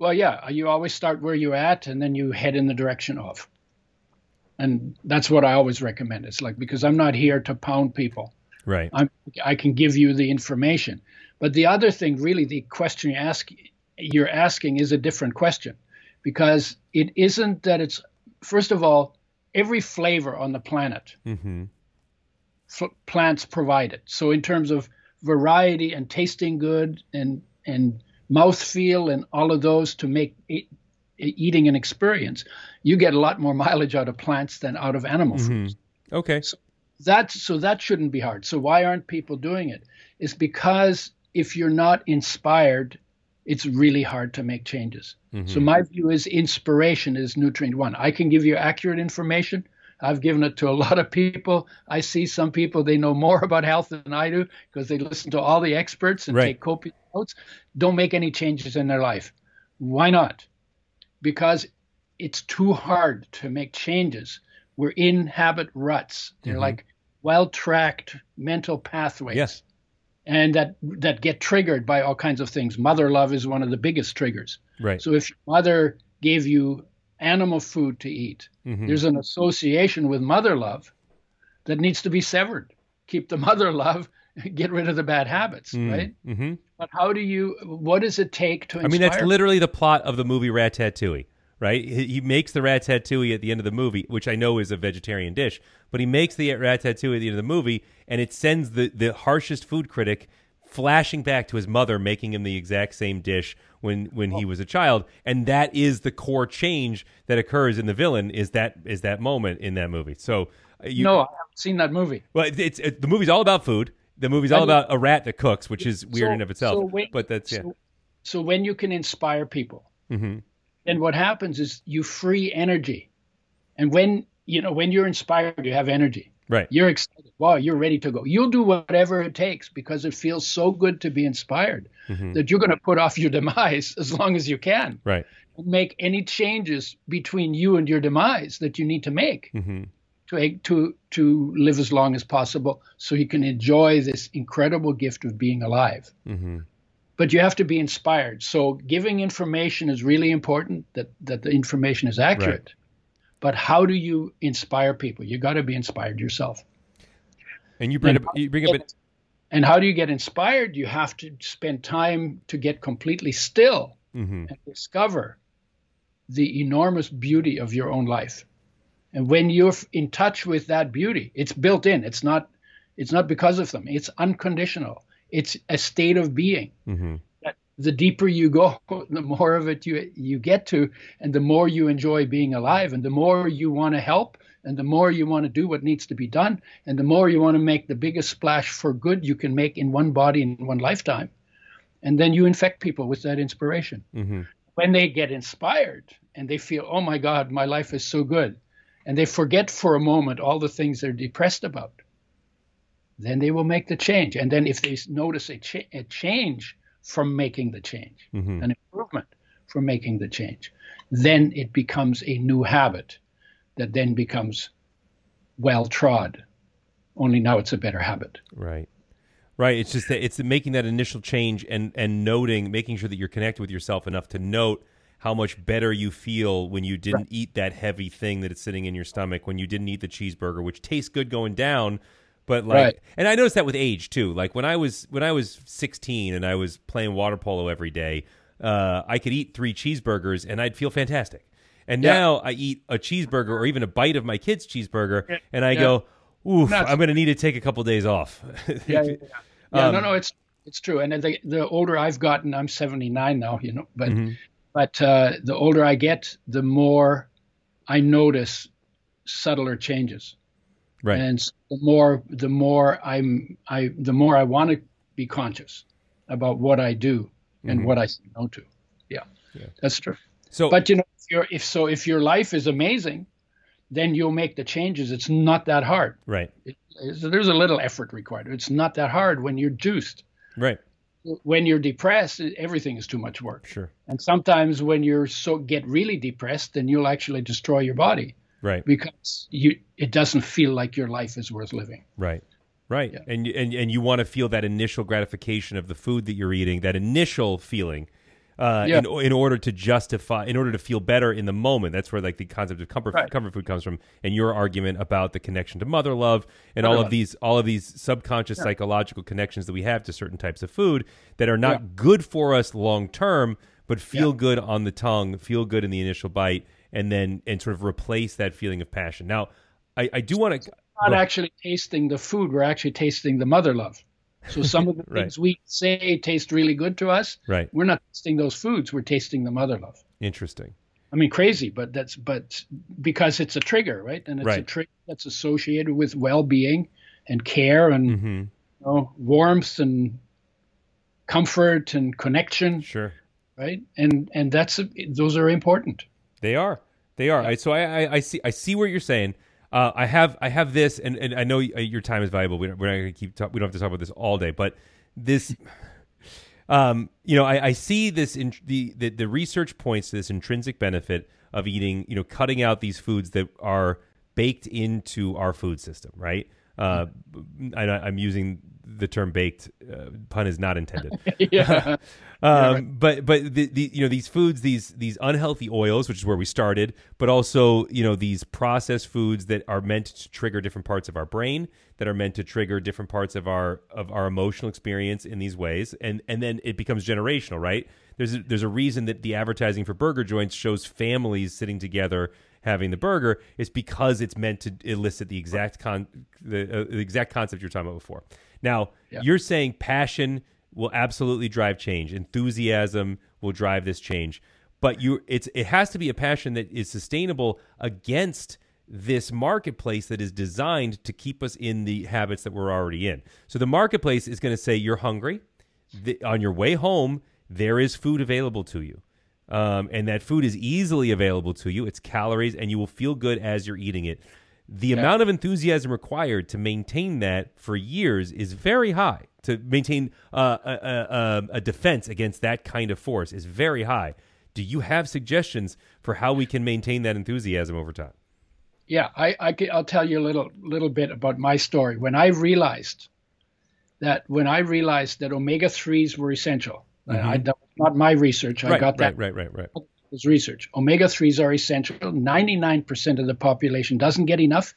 Well, yeah, you always start where you're at and then you head in the direction of. And that's what I always recommend. It's like because I'm not here to pound people. Right. I'm, I can give you the information. But the other thing, really, the question you ask, you're asking is a different question because it isn't that it's, first of all, every flavor on the planet, mm-hmm. f- plants provide it. So, in terms of variety and tasting good and, and mouthfeel and all of those to make it, eating an experience, you get a lot more mileage out of plants than out of animal foods Okay. that so that shouldn't be hard. So why aren't people doing it? Is because if you're not inspired, it's really hard to make changes. So mm-hmm. my view is inspiration is nutrient one. I can give you accurate information. I've given it to a lot of people. I see some people they know more (laughs) about health than I do because they listen to all the experts and Right. take copious notes. Don't make any changes in their life. Why not? Because it's too hard to make changes. We're in habit ruts. They're mm-hmm. like well-tracked mental pathways Yes. And that that get triggered by all kinds of things. Mother love is one of the biggest triggers. Right. So if your mother gave you animal food to eat, Mhm. there's an association with mother love that needs to be severed. Keep the (laughs) mother love, get rid of the bad habits, right? Mm-hmm. But how do you? What does it take to? I mean, that's literally the plot of the movie Ratatouille, right? He, he makes the ratatouille at the end of the movie, which I know is a vegetarian dish, but he makes the ratatouille at the end of the movie, and it sends the, the harshest food critic flashing back to his mother making him the exact same dish when when he was a child and that is the core change that occurs in the villain is that is that moment in that movie so uh, you, no, I haven't seen that movie. well, it's it, the movie's all about food. The movie's all about a rat that cooks, which is weird So- in of itself. so when- but that's yeah. So, so when you can inspire people, Mhm. Then what happens is you free energy, and when you know when you're inspired, you have energy. Right. You're excited. Wow, you're ready to go. You'll do whatever it takes because it feels so good to be inspired Mhm. that you're going to put off your demise (laughs) as long as you can. Right. Make any changes between you and your demise that you need to make hmm to to to live as long as possible, so you can enjoy this incredible gift of being alive. hmm But you have to be inspired. So giving information is really important. That that the information is accurate. Right. But how do you inspire people? You got to be inspired yourself. And you bring And up you bring up it. And how do you get inspired? You have to spend time to get completely still hmm and discover the enormous beauty of your own life. And when you're in touch with that beauty, it's built in. It's not it's not because of them. It's unconditional. It's a state of being. hmm That the deeper you go, (laughs) the more of it you you get to and the more you enjoy being alive and the more you want to help and the more you want to do what needs to be done and the more you want to make the biggest splash for good you can make in one body in one lifetime. And then you infect people with that inspiration hmm when they get inspired and they feel, oh my God, my life is so good, and they forget for a moment all the things they're depressed about, then they will make the change. And then if they notice a, cha- a change from making the change, hmm an improvement from making the change, then it becomes a new habit that then becomes well trod. Only now it's a better habit. Right. Right. It's just that it's making that initial change and and noting, making sure that you're connected with yourself enough to note how much better you feel when you didn't eat that heavy thing that is sitting in your stomach, when you didn't eat the cheeseburger, which tastes good going down, but like Right. and I noticed that with age too. Like when I was when I was 16 and I was playing water polo every day, uh, I could eat three cheeseburgers and I'd feel fantastic. And Yeah. now I eat a cheeseburger or even a bite of my kid's cheeseburger, Yeah. and I Yeah. go, "Oof, Nuts. I'm going to need to take a couple days off." (laughs) Yeah, yeah, yeah. Yeah, no, Um, no, it's it's true. And the the older I've gotten, I'm 79 now, you know, but Mhm. but uh, the older I get, the more I notice subtler changes, Right. and the more the more I'm I the more I want to be conscious about what I do and Mhm. what I say no to. Yeah, Yeah. that's true. so, But you know, if you're if so, if your life is amazing, then you'll make the changes. It's not that hard. right, It, there's a little effort required. It's not that hard when you're juiced right. when you're depressed, everything is too much work. Sure. And sometimes when you're so get really depressed, then you'll actually destroy your body. Right. Because you it doesn't feel like your life is worth living. Right. Right. Yeah. And and and you want to feel that initial gratification of the food that you're eating, that initial feeling. Uh, Yeah. in, in order to justify, in order to feel better in the moment, that's where like the concept of comfort Right. comfort food comes from, and your argument about the connection to mother love and all Mother of these all of these subconscious psychological connections that we have to certain types of food that are not Yeah. good for us long term, but feel Yeah. good on the tongue, feel good in the initial bite, and then and sort of replace that feeling of passion. Now, I, I do want to. Not actually tasting the food, we're actually tasting the mother love. So some of the (laughs) Right. things we say taste really good to us, Right. we're not tasting those foods, we're tasting the mother love. Interesting. I mean, crazy, but that's but because it's a trigger, right? And it's a trigger that's associated with well-being and care and hmm you know, warmth and comfort and connection, Sure. right? And and that's those are important. They are. They are. I, so I, I, I see. I see what you're saying. Uh, I have. I have this, and, and I know your time is valuable. We don't, we're not going to keep. Talk, we don't have to talk about this all day, but this. (laughs) Um, you know, I, I see this in the, the the research points to this intrinsic benefit of eating. You know, cutting out these foods that are baked into our food system. Right. Uh, I, I'm using the term baked. Uh, pun is not intended. (laughs) yeah. Um, but but the, the you know these foods these these unhealthy oils which is where we started but also you know these processed foods that are meant to trigger different parts of our brain that are meant to trigger different parts of our of our emotional experience in these ways. And and then it becomes generational right? There's a, there's a reason that the advertising for burger joints shows families sitting together having the burger. It's because it's meant to elicit the exact con the, uh, the exact concept you're talking about before. Now Yeah. you're saying passion will absolutely drive change. Enthusiasm will drive this change. But you it's it has to be a passion that is sustainable against this marketplace that is designed to keep us in the habits that we're already in. So the marketplace is going to say you're hungry. The, on your way home, there is food available to you. Um, and that food is easily available to you. It's calories, and you will feel good as you're eating it. The amount of enthusiasm required to maintain that for years is very high. To maintain uh, a, a, a- a defense against that kind of force is very high. Do you have suggestions for how we can maintain that enthusiasm over time? Yeah, I, I will tell you a little little bit about my story. When I realized that when I realized that omega threes were essential, I, mm-hmm. that was not my research. I right, got that right, right, right, right. was research. Omega 3s are essential. 99% of the population doesn't get enough.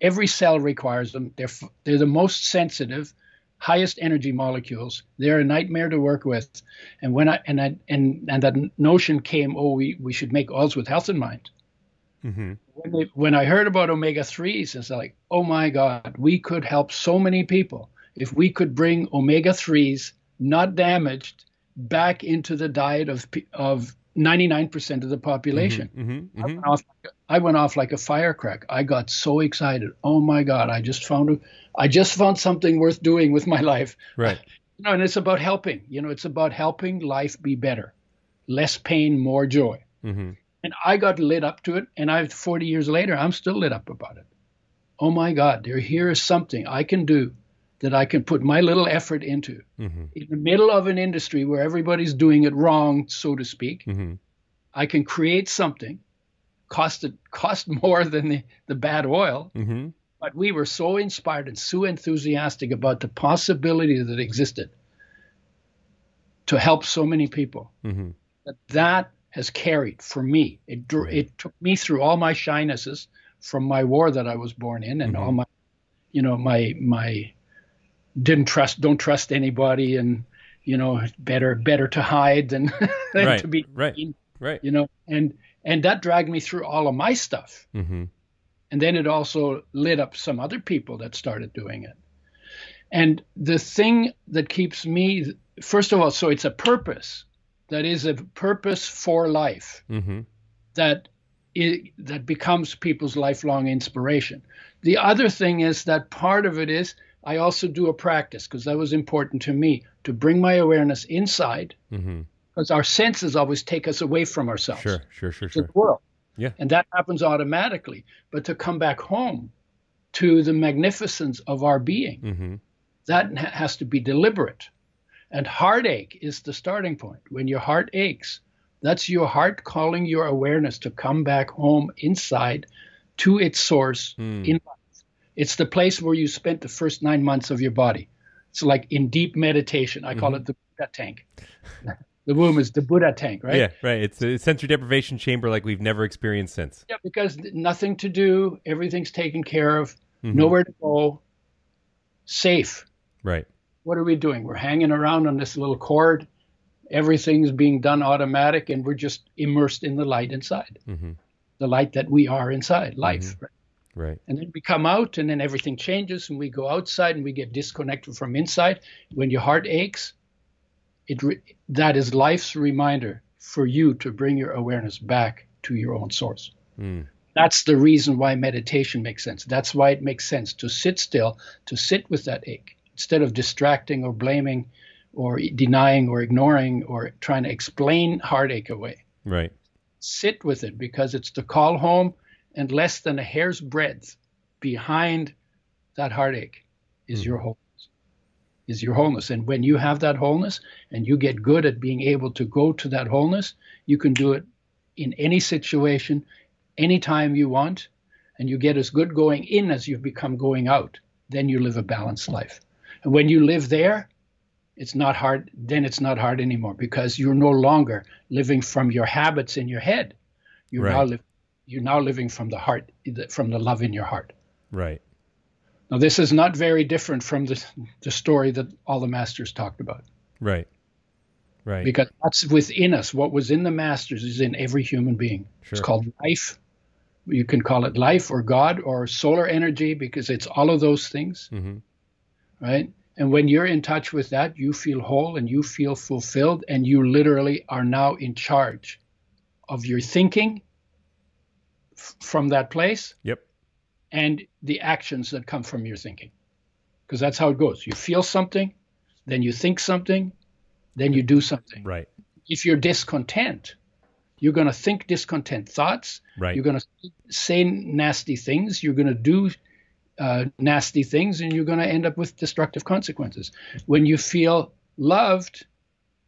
Every cell requires them. They're, they're the most sensitive, highest energy molecules. They're a nightmare to work with. And when I and I, and and that notion came, oh, we, we should make oils with health in mind. hmm When, they, when I heard about omega 3s, it's like, oh my God, we could help so many people if we could bring omega 3s, not damaged, back into the diet of of 99% of the population. hmm I went off. I went off like a firecracker. I got so excited. Oh my God! I just found. a- I just found something worth doing with my life. Right. (laughs) You know, and it's about helping. You know, it's about helping life be better, less pain, more joy. hmm And I got lit up to it. And I, 40 years later, I'm still lit up about it. Oh my God! There, here is something I can do that I can put my little effort into. Hmm in the middle of an industry where everybody's doing it wrong, so to speak. hmm I can create something, cost it (laughs) cost more than the, the bad oil, hmm but we were so inspired and so enthusiastic about the possibility that existed to help so many people hmm that that has carried for me. It dr- it took me through all my shynesses from my war that I was born in and all my you know my my didn't trust don't trust anybody and you know better better to hide than, (laughs) than Right, to be right. seen Right. you know and and that dragged me through all of my stuff hmm and then it also lit up some other people that started doing it and the thing that keeps me first of all so it's a purpose that is a purpose for life hmm that i that becomes people's lifelong inspiration the other thing is that part of it is i also do a practice because that was important to me to bring my awareness inside because our senses always take us away from ourselves Sure. Sure. Sure. Sure. the world. Yeah. And that happens automatically. But to come back home to the magnificence of our being, hmm that has to be deliberate. And heartache is the starting point. When your heart aches, that's your heart calling your awareness to come back home inside to its source Hmm. in life. It's the place where you spent the first nine months of your body. It's like in deep meditation. I Mm-hmm. call it the Buddha tank. (laughs) the womb is the Buddha tank, right? Yeah, right. It's a sensory deprivation chamber like we've never experienced since. Yeah, because nothing to do, everything's taken care of, Mhm. nowhere to go, safe. Right. What are we doing? We're hanging around on this little cord. Everything's being done automatic, and we're just immersed in the light inside, hmm the light that we are inside, life. right? Right. And then we come out, and then everything changes, and we go outside, and we get disconnected from inside. When your heart aches, it re- that is life's reminder for you to bring your awareness back to your own source. Mm. That's the reason why meditation makes sense. That's why it makes sense to sit still, to sit with that ache, instead of distracting or blaming or denying or ignoring or trying to explain heartache away. Right. Sit with it because it's the call home, and less than a hair's breadth behind that heartache is hmm. your wholeness. Is your wholeness. And when you have that wholeness and you get good at being able to go to that wholeness, you can do it in any situation, anytime you want, and you get as good going in as you've become going out. Then you live a balanced life. And when you live there, it's not hard then it's not hard anymore because you're no longer living from your habits in your head you're now Right. You're now living from the heart from the love in your heart Right. now this is not very different from the, the story that all the masters talked about Right. Right. because that's within us what was in the masters is in every human being Sure. it's called life you can call it life or god or solar energy because it's all of those things hmm right? And when you're in touch with that, you feel whole and you feel fulfilled, and you literally are now in charge of your thinking f- from that place Yep. and the actions that come from your thinking. Because that's how it goes. You feel something, then you think something, then you do something. Right. If you're discontent, you're going to think discontent thoughts. Right. You're going to say nasty things. You're going to do uh, nasty things, and you're going to end up with destructive consequences. When you feel loved,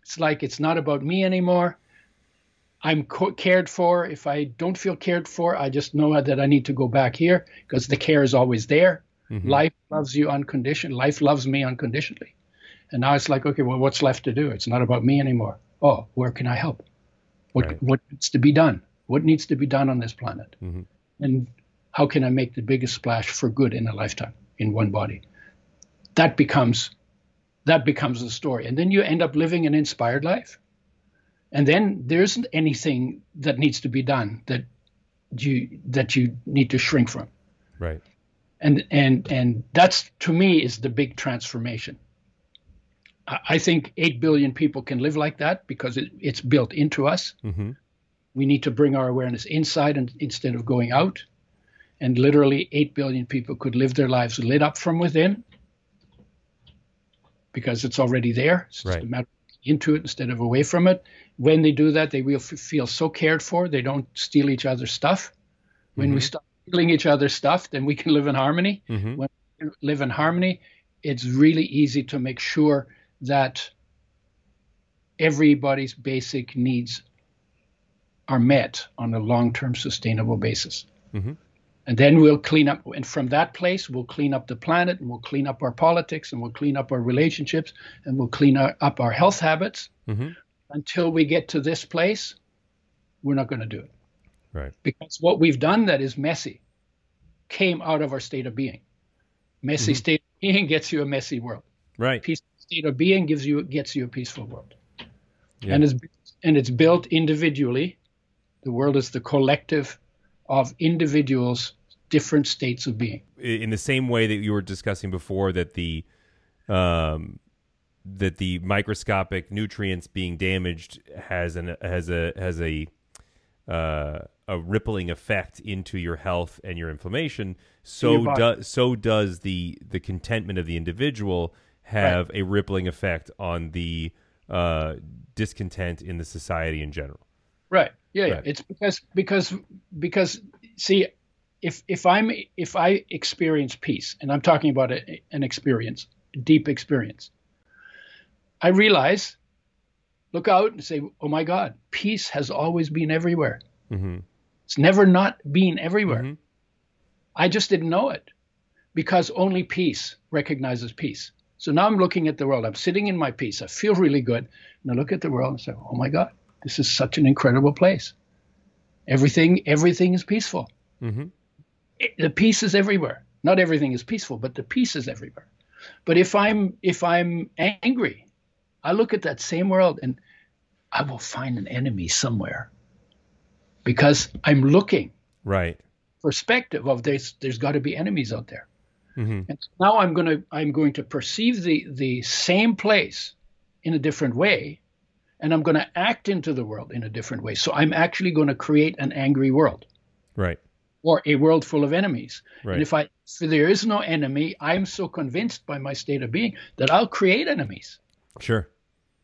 it's like it's not about me anymore. I'm co- cared for. If I don't feel cared for, I just know that I need to go back here because the care is always there. Mhm. Life loves you unconditionally. Life loves me unconditionally. And now it's like, okay, well, what's left to do? It's not about me anymore. Oh, where can I help? What Right. what needs to be done? What needs to be done on this planet? Mhm. And how can I make the biggest splash for good in a lifetime in one body? That becomes that becomes the story. And then you end up living an inspired life. And then there isn't anything that needs to be done that you that you need to shrink from. Right. and and and that's to me is the big transformation. I think 8 billion people can live like that because it, it's built into us. Hmm we need to bring our awareness inside and instead of going out. And literally 8 billion people could live their lives lit up from within because it's already there. It's just Right. a matter into it instead of away from it when they do that they will f- feel so cared for they don't steal each other's stuff when we Mhm. stop stealing each other's stuff then we can live in harmony hmm when we live in harmony, it's really easy to make sure that everybody's basic needs are met on a long-term sustainable basis. Mhm. And then we'll clean up, and from that place, we'll clean up the planet, and we'll clean up our politics, and we'll clean up our relationships, and we'll clean our, up our health habits. hmm Until we get to this place, we're not going to do it Right. because what we've done that is messy came out of our state of being. Messy Mhm. state of being gets you a messy world. Right. Peaceful state of being gives you gets you a peaceful world. Yeah. And it's and it's built individually. The world is the collective of individuals' different states of being. in the same way that you were discussing before that the um that the microscopic nutrients being damaged has an has a has a uh, a rippling effect into your health and your inflammation so does so does the the contentment of the individual have a rippling effect on the uh, discontent in the society in general Right. Yeah. Right. It's because because because see, if if I'm if I experience peace, and I'm talking about a, an experience, deep experience, I realize, look out and say, oh my God, peace has always been everywhere. Mm-hmm. It's never not been everywhere. Mhm. I just didn't know it because only peace recognizes peace. So now I'm looking at the world. I'm sitting in my peace. I feel really good. And I look at the world and say, oh my God, this is such an incredible place. Everything, everything is peaceful. Mm-hmm. It- the peace is everywhere. Not everything is peaceful, but the peace is everywhere. But if I'm if I'm angry, I look at that same world and I will find an enemy somewhere because I'm looking Right. perspective of there's there's got to be enemies out there. Mm-hmm. And now I'm going to I'm going to perceive the the same place in a different way and I'm going to act into the world in a different way. So I'm actually going to create an angry world Right. or a world full of enemies. Right. And if I if there is no enemy, I'm so convinced by my state of being that I'll create enemies, Sure.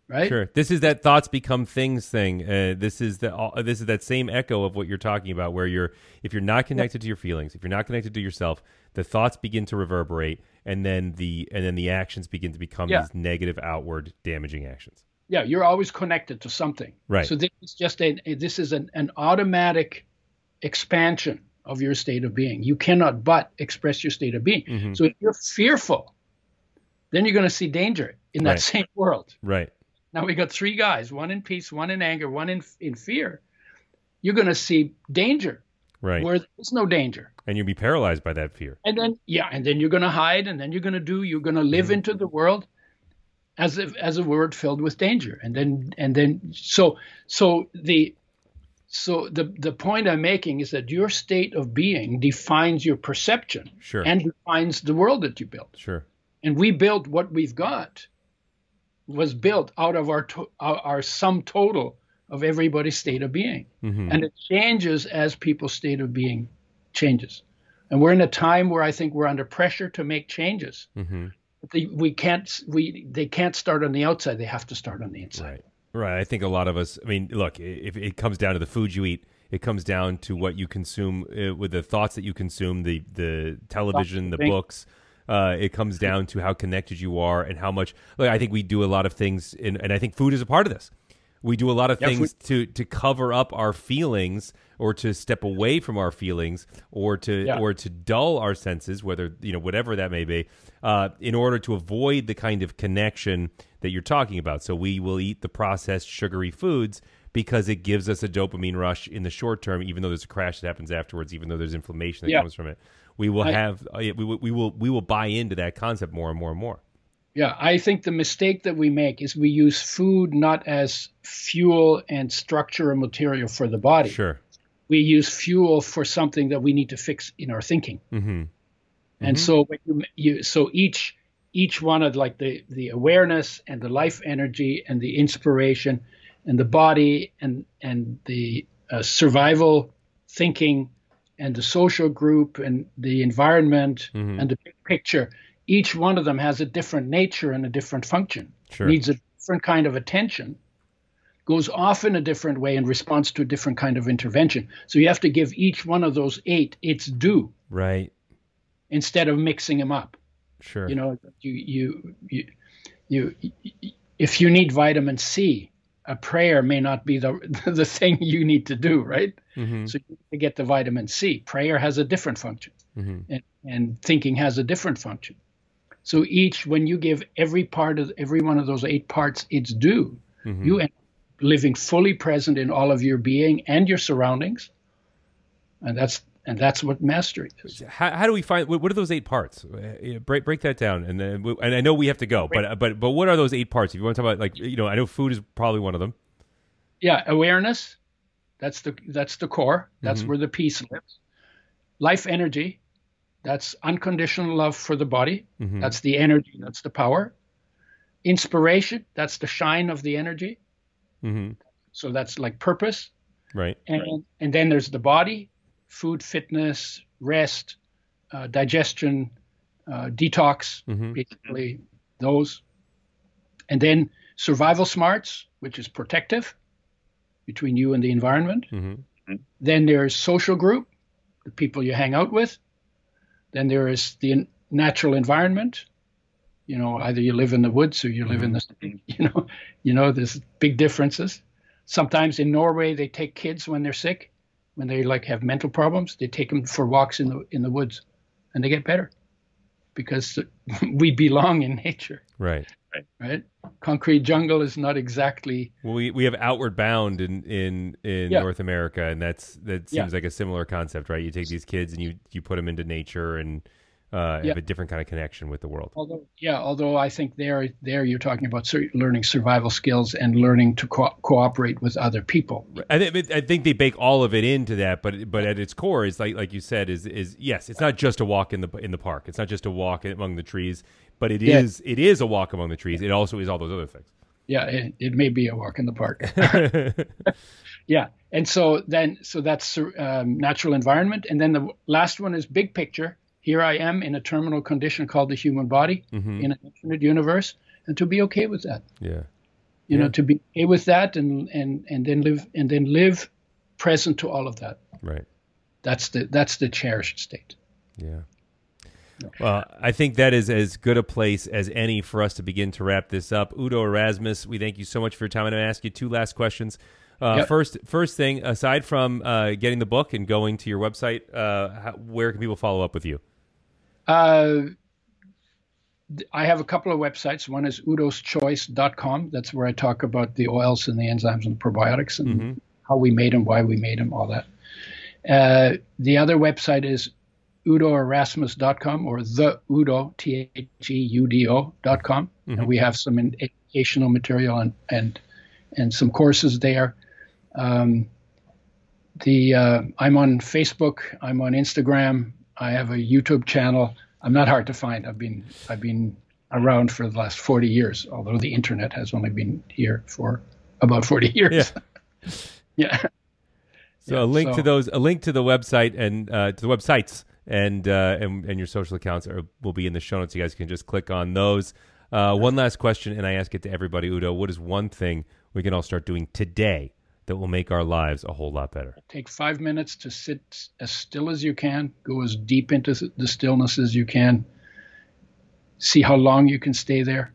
right? Sure. This is that thoughts become things thing. Uh, this is the uh, this is that same echo of what you're talking about, where you're if you're not connected to your feelings, if you're not connected to yourself, the thoughts begin to reverberate, and then the and then the actions begin to become Yeah. these negative, outward, damaging actions. Yeah, you're always connected to something. Right. So this is just a this is an, an automatic expansion of your state of being. You cannot but express your state of being. Mm-hmm. So if you're fearful, then you're going to see danger in that Right. same world. Right. Now we got three guys, one in peace, one in anger, one in in fear. You're going to see danger Right. where there's no danger. and you'll be paralyzed by that fear. And then yeah, and then you're going to hide and then you're going to do you're going to live into the world as if as a word filled with danger. And then and then so so the so the the point I'm making is that your state of being defines your perception Sure. and defines the world that you build. sure. And we built what we've got was built out of our to, our, our sum total of everybody's state of being. Mm-hmm. And it changes as people's state of being changes. And we're in a time where I think we're under pressure to make changes. Mm-hmm. They, we can't we they can't start on the outside. They have to start on the inside. Right. Right. I think a lot of us, I mean, look, if it comes down to the food you eat, it comes down to what you consume uh, with the thoughts that you consume, the, the television, the books. Uh, it comes down to how connected you are and how much. Like, I think we do a lot of things, in, and I think food is a part of this. We do a lot of Yeah, things to to cover up our feelings, or to step away from our feelings, or to Yeah. or to dull our senses, whether you know whatever that may be, uh, in order to avoid the kind of connection that you're talking about. So we will eat the processed sugary foods because it gives us a dopamine rush in the short term, even though there's a crash that happens afterwards, even though there's inflammation that Yeah. comes from it. We will I- have uh, we, will- we will we will buy into that concept more and more and more. Yeah, I think the mistake that we make is we use food not as fuel and structure and material for the body. Sure. We use fuel for something that we need to fix in our thinking. Mm-hmm. And so when you, you so each each one of like the the awareness and the life energy and the inspiration and the body and and the uh, survival thinking and the social group and the environment Mhm. and the big picture each one of them has a different nature and a different function Sure. needs a different kind of attention goes off in a different way in response to a different kind of intervention so you have to give each one of those eight its due Right. instead of mixing them up Sure. you know you you you, you, you if you need vitamin c a prayer may not be the (laughs) the thing you need to do right Mhm. so you to get the vitamin c prayer has a different function Mhm. and, and thinking has a different function so each when you give every part of every one of those eight parts its due Mhm. you end up living fully present in all of your being and your surroundings and that's and that's what mastery is How, how do we find what, are those eight parts? Uh, Break break that down, and then we- and I know we have to go, but but but what are those eight parts? If you want to talk about like you know, I know food is probably one of them. yeah awareness that's the that's the core that's Mhm. where the peace lives life energy that's unconditional love for the body Mhm. that's the energy that's the power inspiration that's the shine of the energy hmm so that's like purpose Right. and and then there's the body food fitness rest uh, digestion uh, detox Mhm. basically those and then survival smarts which is protective between you and the environment Mm-hmm. then there's social group the people you hang out with then there is the natural environment You know, either you live in the woods or you live in the mm-hmm. city. (laughs) You know, you know, there's big differences. Sometimes in Norway, they take kids when they're sick, when they like have mental problems. They take them for walks in the in the woods, and they get better because (laughs) we belong in nature. Right. Right. Concrete jungle is not exactly. Well, we, we have Outward Bound in in, in Yeah. North America, and that's that Yeah. seems like a similar concept, right? You take these kids and you you put them into nature and uh, Yeah. have a different kind of connection with the world. Although, yeah, although I think there, there you're talking about learning survival skills and learning to co- cooperate with other people. I, th- I think they bake all of it into that, but but at its core is like like you said is is yes, it's not just a walk in the in the park. It's not just a walk among the trees, but it Yeah. is it is a walk among the trees. It also is all those other things. Yeah, it, it may be a walk in the park. (laughs) (laughs) yeah, and so then, so that's um, natural environment, and then the last one is big picture. Here I am in a terminal condition called the human body in an infinite universe, and to be okay with that. yeah. You Yeah. know, to be okay with that, and and and then live and then live present to all of that. Right. That's the that's the cherished state. Yeah. Well, I think that is as good a place as any for us to begin to wrap this up. Udo Erasmus, we thank you so much for your time. I'm going to ask you two last questions. Uh, Yep. First, first thing, aside from uh, getting the book and going to your website, uh, how, where can people follow up with you? Uh, I have a couple of websites. One is udoschoice.com. That's where I talk about the oils and the enzymes and probiotics and how we made them, why we made them, all that. Uh, the other website is udoerasmus.com or the udo, T H E U D O.com. And we have some in- educational material and, and, and some courses there. Um, the uh, I'm on Facebook. I'm on Instagram. I have a YouTube channel. I'm not hard to find. I've been I've been around for the last 40 years, although the internet has only been here for about 40 years. Yeah. (laughs) yeah. So Yeah, a link to those, a link to the website and uh, to the websites and, uh, and and your social accounts are, will be in the show notes. You guys can just click on those. Uh, one last question, and I ask it to everybody. Udo, what is one thing we can all start doing today that will make our lives a whole lot better? Take five minutes to sit as still as you can. Go as deep into the stillness as you can. See how long you can stay there.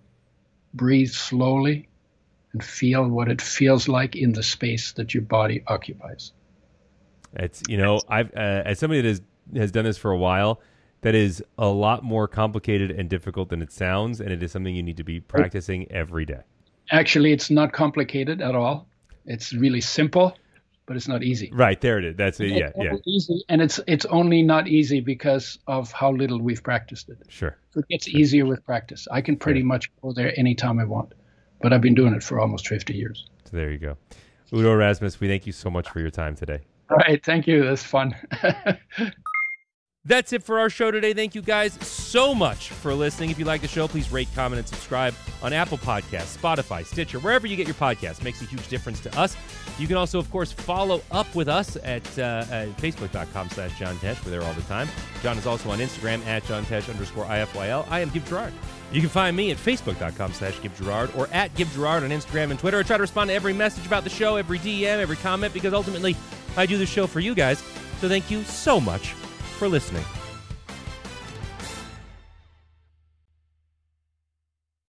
Breathe slowly and feel what it feels like in the space that your body occupies. It's you know I've uh, as somebody that has has done this for a while. That is a lot more complicated and difficult than it sounds, and it is something you need to be practicing every day. Actually, it's not complicated at all. It's really simple, but it's not easy. Right there, it is. That's it. Yeah, It's yeah, easy, and it's it's only not easy because of how little we've practiced it. sure. So it gets easier with practice. I can pretty much go there anytime I want, but I've been doing it for almost 50 years. So there you go. Udo Erasmus, we thank you so much for your time today. All right, thank you. That's fun. (laughs) That's it for our show today. Thank you guys so much for listening. If you like the show, please rate, comment, and subscribe on Apple Podcasts, Spotify, Stitcher, wherever you get your podcasts. Makes a huge difference to us. You can also, of course, follow up with us at, uh, at facebook.com slash John Tesh. We're there all the time. John is also on Instagram at John Tesh underscore IFYL. I am Gib Gerard. You can find me at facebook.com slash Gib Gerard or at Gib Gerard on Instagram and Twitter. I try to respond to every message about the show, every DM, every comment, because ultimately I do the show for you guys. So thank you so much for listening.